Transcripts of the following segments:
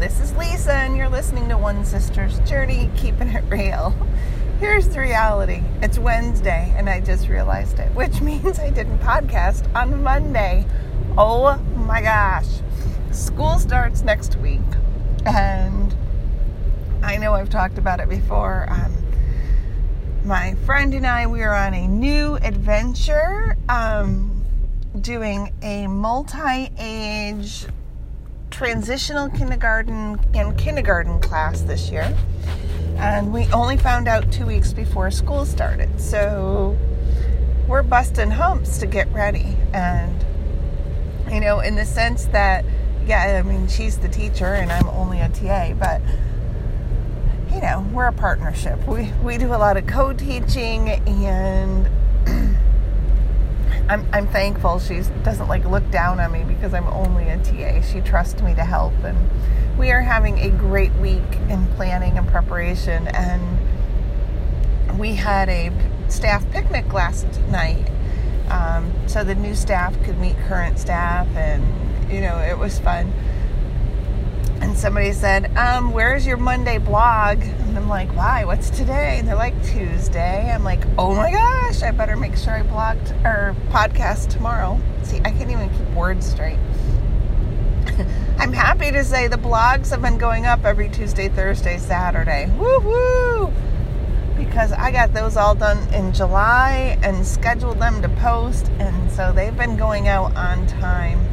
This is Lisa, and you're listening to One Sister's Journey, keeping it real. Here's the reality it's Wednesday, and I just realized it, which means I didn't podcast on Monday. Oh my gosh. School starts next week, and I know I've talked about it before. Um, my friend and I, we are on a new adventure. Um, doing a multi age transitional kindergarten and kindergarten class this year. And we only found out two weeks before school started. So we're busting humps to get ready. And, you know, in the sense that, yeah, I mean, she's the teacher and I'm only a TA, but, you know, we're a partnership. We, we do a lot of co teaching and I'm, I'm thankful she doesn't like look down on me because I'm only a TA. She trusts me to help, and we are having a great week in planning and preparation. And we had a staff picnic last night, um, so the new staff could meet current staff, and you know it was fun and somebody said, um, where's your Monday blog? And I'm like, why? What's today? And they're like, Tuesday. I'm like, oh my gosh, I better make sure I blogged or podcast tomorrow. See, I can't even keep words straight. I'm happy to say the blogs have been going up every Tuesday, Thursday, Saturday. Woo woo! Because I got those all done in July and scheduled them to post, and so they've been going out on time.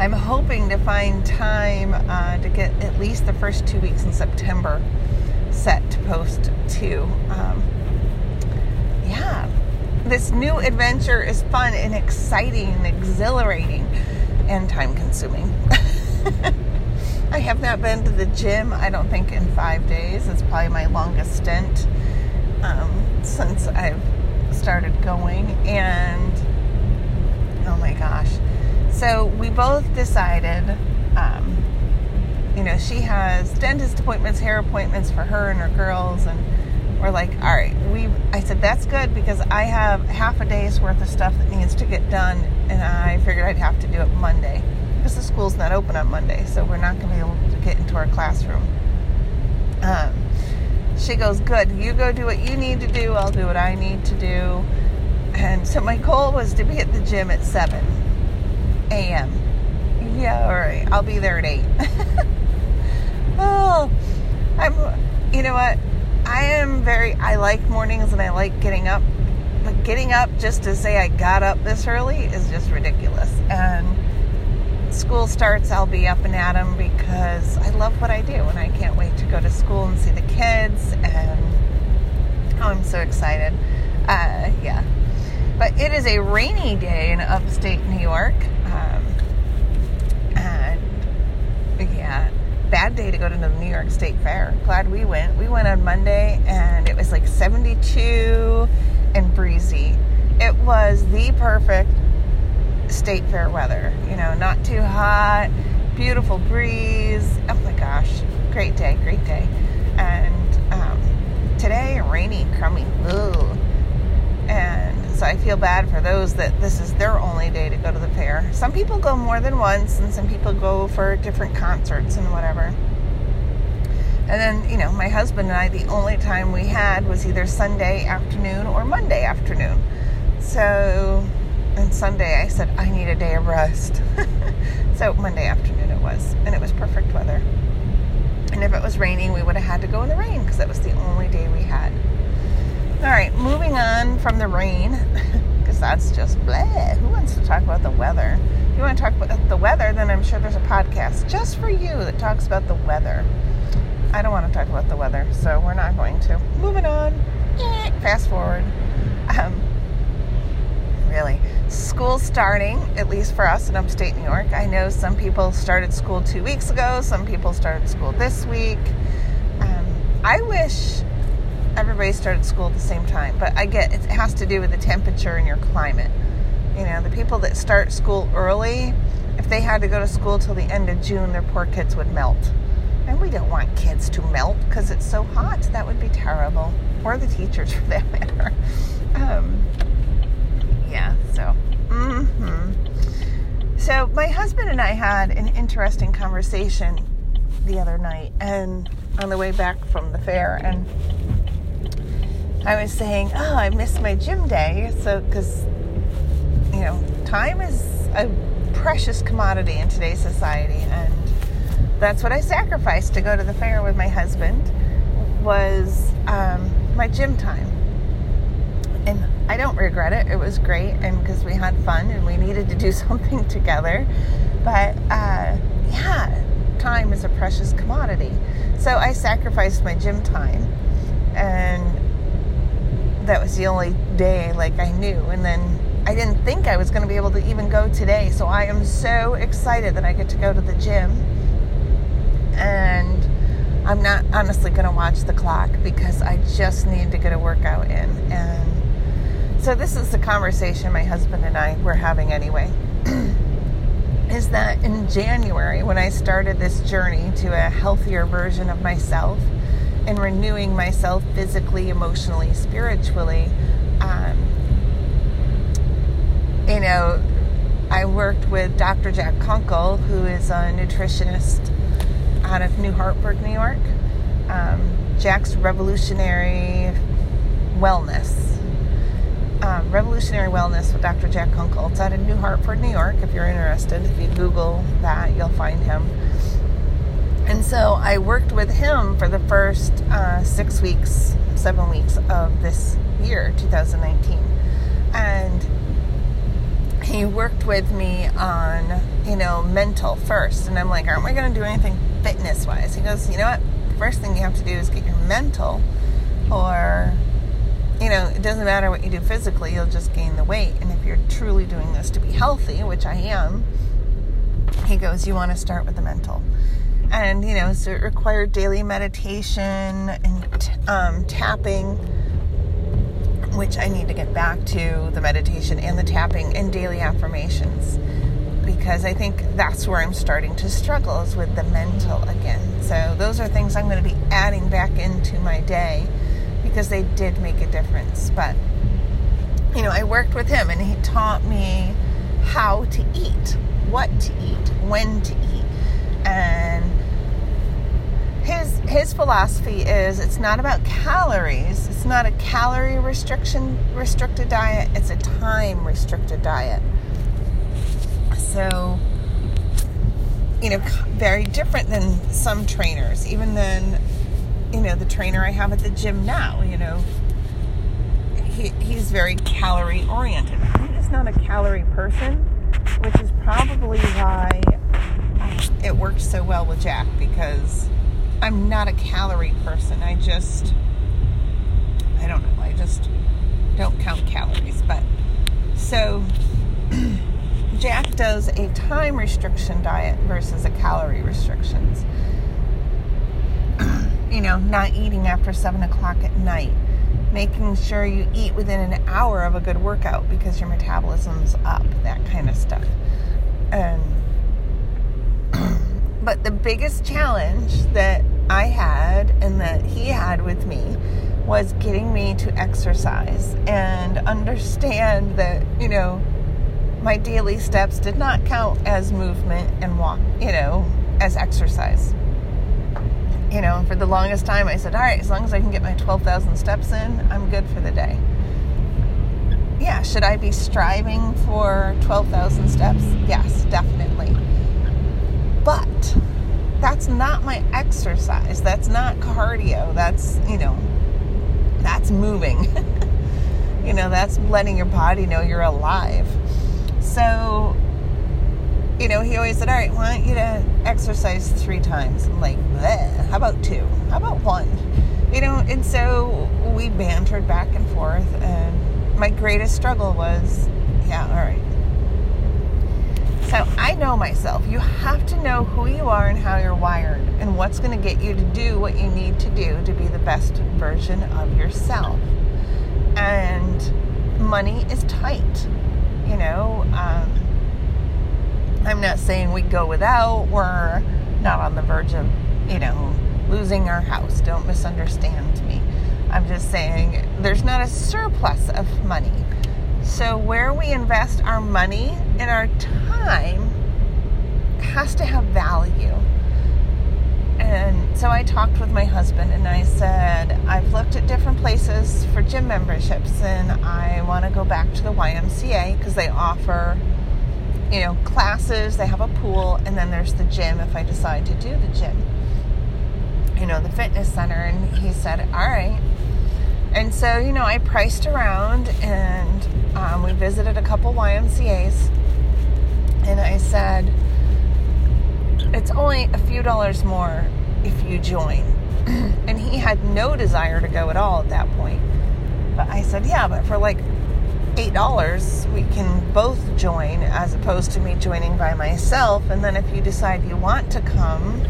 I'm hoping to find time uh, to get at least the first two weeks in September set to post too. Um, yeah, this new adventure is fun and exciting and exhilarating and time consuming. I have not been to the gym, I don't think, in five days. It's probably my longest stint um, since I've started going. And oh my gosh so we both decided, um, you know, she has dentist appointments, hair appointments for her and her girls, and we're like, all right, we. I said that's good because I have half a day's worth of stuff that needs to get done, and I figured I'd have to do it Monday because the school's not open on Monday, so we're not going to be able to get into our classroom. Um, she goes, good. You go do what you need to do. I'll do what I need to do. And so my goal was to be at the gym at seven a.m. Yeah, all right. I'll be there at 8. oh, I'm, you know what? I am very, I like mornings and I like getting up. But getting up just to say I got up this early is just ridiculous. And school starts, I'll be up and at 'em because I love what I do and I can't wait to go to school and see the kids. And oh, I'm so excited. Uh, yeah. But it is a rainy day in upstate New York. Um, and yeah, bad day to go to the New York State Fair. Glad we went. We went on Monday and it was like 72 and breezy. It was the perfect state fair weather. You know, not too hot, beautiful breeze. Oh my gosh, great day, great day. And um, today, rainy, crummy. Ugh. And so I feel bad for those that this is their only day to go to the fair. Some people go more than once, and some people go for different concerts and whatever. And then, you know, my husband and I, the only time we had was either Sunday afternoon or Monday afternoon. So, and Sunday I said, I need a day of rest. so, Monday afternoon it was, and it was perfect weather. And if it was raining, we would have had to go in the rain because that was the only day we had. All right, moving on from the rain, because that's just bleh. Who wants to talk about the weather? If you want to talk about the weather, then I'm sure there's a podcast just for you that talks about the weather. I don't want to talk about the weather, so we're not going to. Moving on. Fast forward. Um, really, school starting, at least for us in upstate New York. I know some people started school two weeks ago, some people started school this week. Um, I wish everybody started school at the same time. But I get it has to do with the temperature and your climate. You know, the people that start school early, if they had to go to school till the end of June, their poor kids would melt. And we don't want kids to melt because it's so hot. That would be terrible. Or the teachers, for that matter. Um, yeah, so. Mm-hmm. So my husband and I had an interesting conversation the other night and on the way back from the fair and I was saying, "Oh, I missed my gym day." So cuz you know, time is a precious commodity in today's society and that's what I sacrificed to go to the fair with my husband was um, my gym time. And I don't regret it. It was great and because we had fun and we needed to do something together. But uh, yeah, time is a precious commodity. So I sacrificed my gym time, and that was the only day like I knew. And then I didn't think I was going to be able to even go today. So I am so excited that I get to go to the gym. And I'm not honestly going to watch the clock because I just need to get a workout in. And so this is the conversation my husband and I were having anyway. is that in January, when I started this journey to a healthier version of myself and renewing myself physically, emotionally, spiritually, um, you know, I worked with Dr. Jack Kunkel, who is a nutritionist out of New Hartford, New York. Um, Jack's Revolutionary Wellness um, Revolutionary Wellness with Dr. Jack Kunkel. It's out in New Hartford, New York. If you're interested, if you Google that, you'll find him. And so I worked with him for the first uh, six weeks, seven weeks of this year, 2019. And he worked with me on, you know, mental first. And I'm like, aren't we going to do anything fitness wise? He goes, you know what? First thing you have to do is get your mental or you know, it doesn't matter what you do physically, you'll just gain the weight. And if you're truly doing this to be healthy, which I am, he goes, you want to start with the mental. And, you know, so it required daily meditation and um, tapping, which I need to get back to the meditation and the tapping and daily affirmations because I think that's where I'm starting to struggle is with the mental again. So those are things I'm going to be adding back into my day because they did make a difference. But, you know, I worked with him and he taught me how to eat, what to eat, when to eat. And his his philosophy is it's not about calories. It's not a calorie restriction restricted diet. It's a time restricted diet. So, you know, very different than some trainers, even than you know, the trainer I have at the gym now, you know, he, he's very calorie oriented. I'm just not a calorie person, which is probably why it works so well with Jack because I'm not a calorie person. I just, I don't know, I just don't count calories. But so Jack does a time restriction diet versus a calorie restrictions you know, not eating after seven o'clock at night, making sure you eat within an hour of a good workout because your metabolism's up, that kind of stuff. And but the biggest challenge that I had and that he had with me was getting me to exercise and understand that, you know, my daily steps did not count as movement and walk, you know, as exercise you know, for the longest time, I said, all right, as long as I can get my 12,000 steps in, I'm good for the day. Yeah, should I be striving for 12,000 steps? Yes, definitely. But that's not my exercise. That's not cardio. That's, you know, that's moving. you know, that's letting your body know you're alive. So you know, he always said, All right, don't you to exercise three times? I'm like, How about two? How about one? You know, and so we bantered back and forth. And my greatest struggle was, Yeah, all right. So I know myself. You have to know who you are and how you're wired and what's going to get you to do what you need to do to be the best version of yourself. And money is tight. You know, um, I'm not saying we go without. We're not on the verge of, you know, losing our house. Don't misunderstand me. I'm just saying there's not a surplus of money. So, where we invest our money and our time has to have value. And so I talked with my husband and I said, I've looked at different places for gym memberships and I want to go back to the YMCA because they offer, you know, classes, they have a pool, and then there's the gym if I decide to do the gym, you know, the fitness center. And he said, All right. And so, you know, I priced around and um, we visited a couple YMCA's. And I said, it's only a few dollars more if you join. and he had no desire to go at all at that point. But I said, yeah, but for like $8, we can both join as opposed to me joining by myself. And then if you decide you want to come,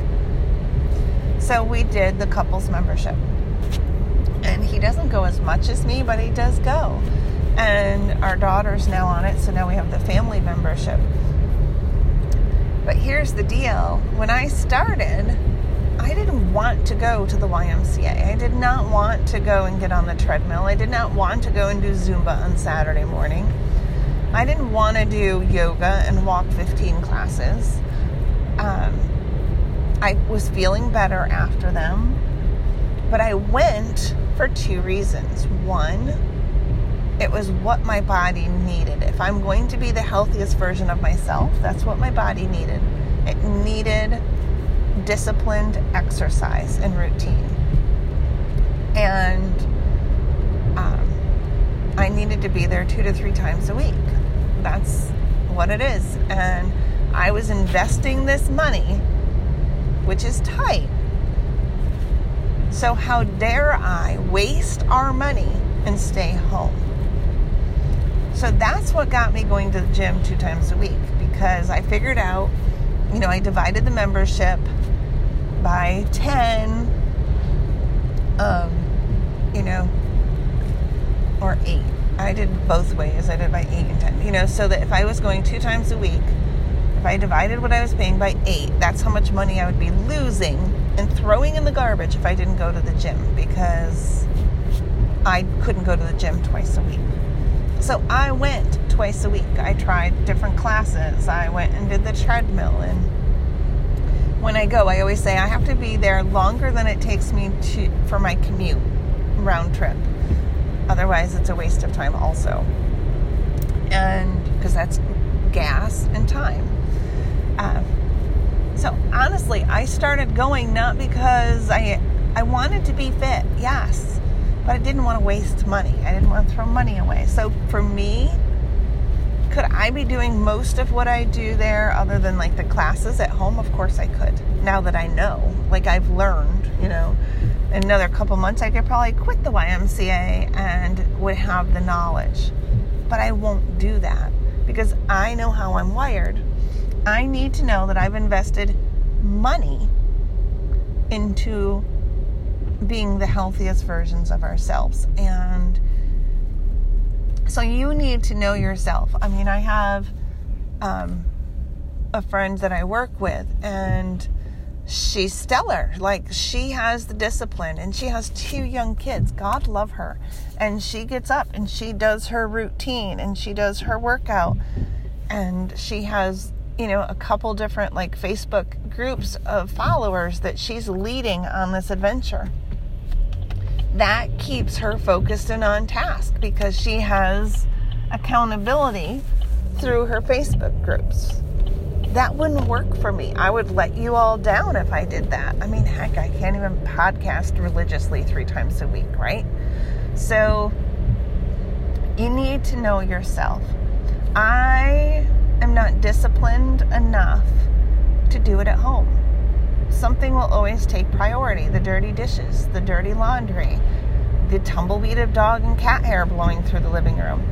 so we did the couples membership. Doesn't go as much as me, but he does go. And our daughter's now on it, so now we have the family membership. But here's the deal when I started, I didn't want to go to the YMCA. I did not want to go and get on the treadmill. I did not want to go and do Zumba on Saturday morning. I didn't want to do yoga and walk 15 classes. Um, I was feeling better after them. But I went for two reasons. One, it was what my body needed. If I'm going to be the healthiest version of myself, that's what my body needed. It needed disciplined exercise and routine. And um, I needed to be there two to three times a week. That's what it is. And I was investing this money, which is tight. So, how dare I waste our money and stay home? So that's what got me going to the gym two times a week because I figured out, you know, I divided the membership by 10, um, you know, or eight. I did both ways. I did by eight and 10, you know, so that if I was going two times a week, if I divided what I was paying by eight, that's how much money I would be losing and throwing in the garbage if I didn't go to the gym because I couldn't go to the gym twice a week. So I went twice a week. I tried different classes. I went and did the treadmill. And when I go, I always say I have to be there longer than it takes me to for my commute round trip. Otherwise, it's a waste of time also. And because that's gas and time. Uh, so honestly, I started going not because I I wanted to be fit. Yes but I didn't want to waste money. I didn't want to throw money away. So for me, could I be doing most of what I do there other than like the classes at home? Of course I could. Now that I know, like I've learned, you know, in another couple months I could probably quit the YMCA and would have the knowledge. But I won't do that because I know how I'm wired. I need to know that I've invested money into being the healthiest versions of ourselves. And so you need to know yourself. I mean, I have um, a friend that I work with, and she's stellar. Like, she has the discipline, and she has two young kids. God love her. And she gets up and she does her routine and she does her workout. And she has, you know, a couple different like Facebook groups of followers that she's leading on this adventure that keeps her focused and on task because she has accountability through her Facebook groups. That wouldn't work for me. I would let you all down if I did that. I mean, heck, I can't even podcast religiously three times a week, right? So, you need to know yourself. I am not disciplined enough to do it at home something will always take priority the dirty dishes, the dirty laundry, the tumbleweed of dog and cat hair blowing through the living room.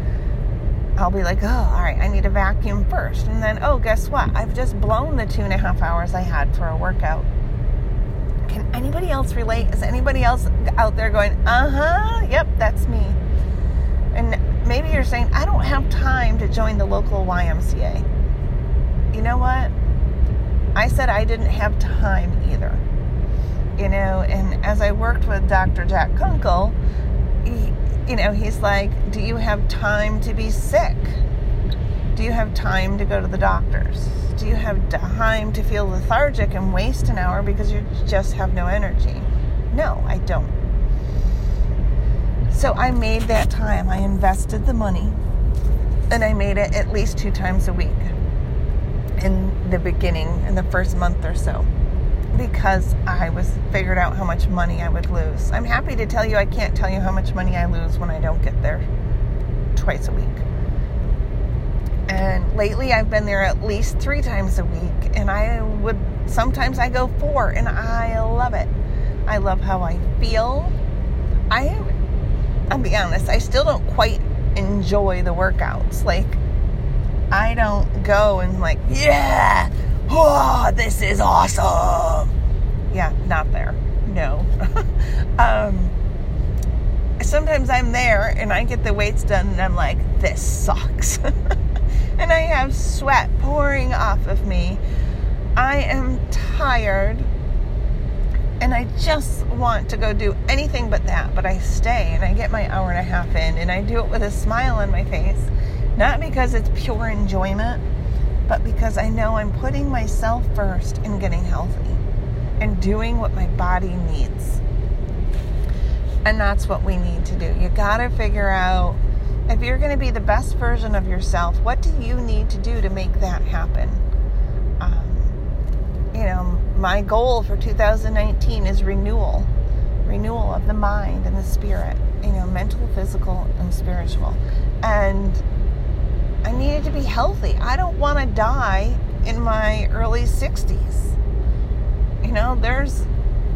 I'll be like, oh, all right, I need a vacuum first. And then, oh, guess what? I've just blown the two and a half hours I had for a workout. Can anybody else relate? Is anybody else out there going, uh huh, yep, that's me? And maybe you're saying, I don't have time to join the local YMCA. You know what? I said I didn't have time either. You know, and as I worked with Dr. Jack Kunkel, he, you know, he's like, Do you have time to be sick? Do you have time to go to the doctors? Do you have time to feel lethargic and waste an hour because you just have no energy? No, I don't. So I made that time. I invested the money and I made it at least two times a week in the beginning, in the first month or so, because I was figured out how much money I would lose. I'm happy to tell you I can't tell you how much money I lose when I don't get there twice a week. And lately I've been there at least three times a week, and I would sometimes I go four, and I love it. I love how I feel. I, I'll be honest, I still don't quite enjoy the workouts. Like, I don't go and like, yeah, oh, this is awesome. Yeah, not there. No. um, sometimes I'm there and I get the weights done and I'm like, this sucks. and I have sweat pouring off of me. I am tired and I just want to go do anything but that. But I stay and I get my hour and a half in and I do it with a smile on my face. Not because it's pure enjoyment, but because I know I'm putting myself first and getting healthy and doing what my body needs. And that's what we need to do. You got to figure out if you're going to be the best version of yourself, what do you need to do to make that happen? Um, you know, my goal for 2019 is renewal renewal of the mind and the spirit you know mental physical and spiritual. And i needed to be healthy. I don't want to die in my early 60s you know there's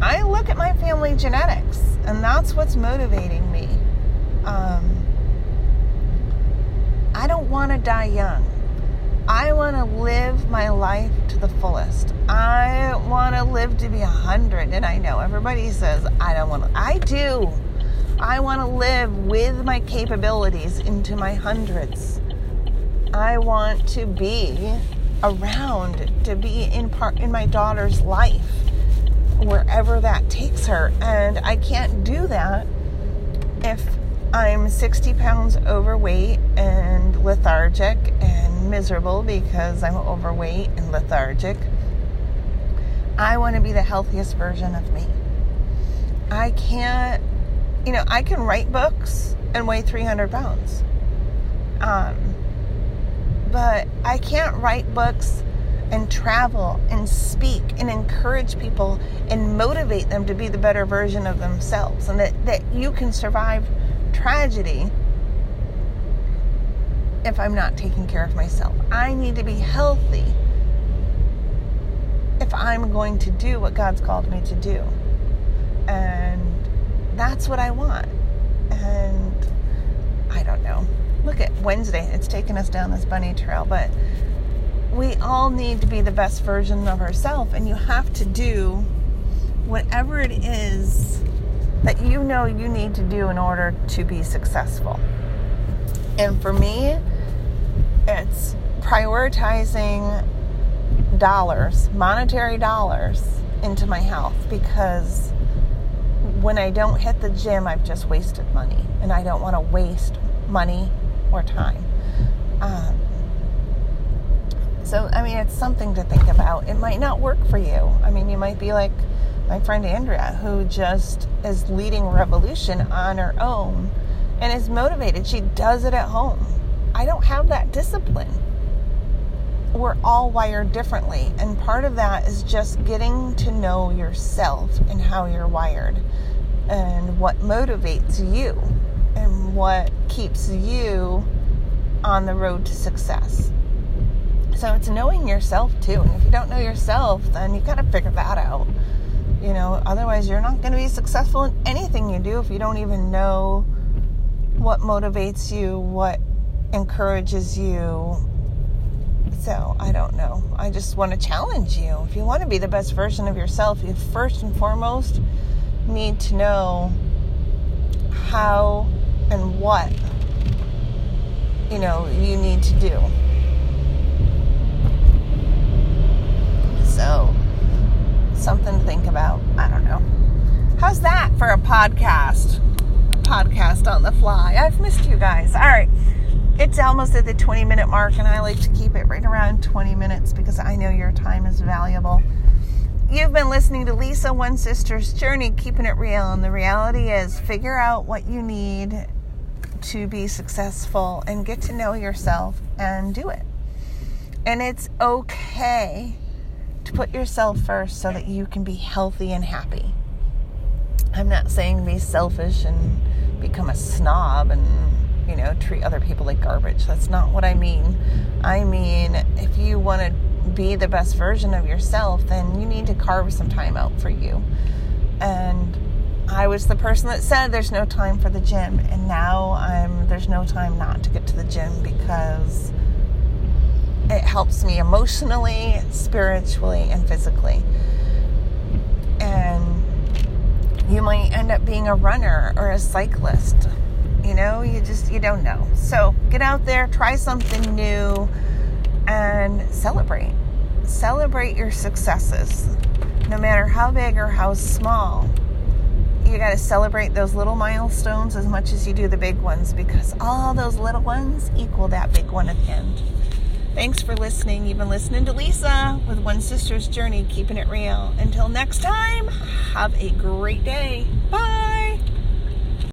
i look at my family genetics and that's what's motivating me. Um, i don't want to die young I want to live my life to the fullest. I want to live to be a hundred. And I know everybody says, I don't want to. I do. I want to live with my capabilities into my hundreds. I want to be around, to be in part in my daughter's life, wherever that takes her. And I can't do that if I'm 60 pounds overweight and lethargic and miserable because I'm overweight and lethargic. I want to be the healthiest version of me. I can't, you know, I can write books and weigh 300 pounds. Um, but I can't write books and travel and speak and encourage people and motivate them to be the better version of themselves and that, that you can survive tragedy if I'm not taking care of myself. I need to be healthy if I'm going to do what God's called me to do. And that's what I want. And I don't know. Look at Wednesday. It's taken us down this bunny trail, but we all need to be the best version of ourselves, and you have to do whatever it is that you know you need to do in order to be successful. And for me, it's prioritizing dollars, monetary dollars, into my health because when I don't hit the gym, I've just wasted money, and I don't want to waste money or time. Um, so, I mean, it's something to think about. It might not work for you. I mean, you might be like my friend Andrea, who just is leading revolution on her own and is motivated. She does it at home I don't have that discipline. We're all wired differently. And part of that is just getting to know yourself and how you're wired and what motivates you and what keeps you on the road to success. So it's knowing yourself too. And if you don't know yourself, then you got to figure that out. You know, otherwise, you're not going to be successful in anything you do if you don't even know what motivates you, what encourages you. So I don't know. I just want to challenge you. If you want to be the best version of yourself, you first and foremost need to know how and what you know you need to do. So something to think about. I don't know. How's that for a podcast? A podcast on the fly. I've missed you guys. All right It's almost at the 20 minute mark, and I like to keep it right around 20 minutes because I know your time is valuable. You've been listening to Lisa One Sister's Journey, keeping it real. And the reality is, figure out what you need to be successful and get to know yourself and do it. And it's okay to put yourself first so that you can be healthy and happy. I'm not saying be selfish and become a snob and, you know, treat other people like garbage. That's not what I mean. I mean, if you want to be the best version of yourself, then you need to carve some time out for you. And I was the person that said there's no time for the gym, and now I'm there's no time not to get to the gym because it helps me emotionally, spiritually, and physically. And you might end up being a runner or a cyclist. You know, you just you don't know. So, get out there, try something new and celebrate. Celebrate your successes. No matter how big or how small. You got to celebrate those little milestones as much as you do the big ones because all those little ones equal that big one at the end. Thanks for listening. You've been listening to Lisa with One Sister's Journey, keeping it real. Until next time, have a great day. Bye.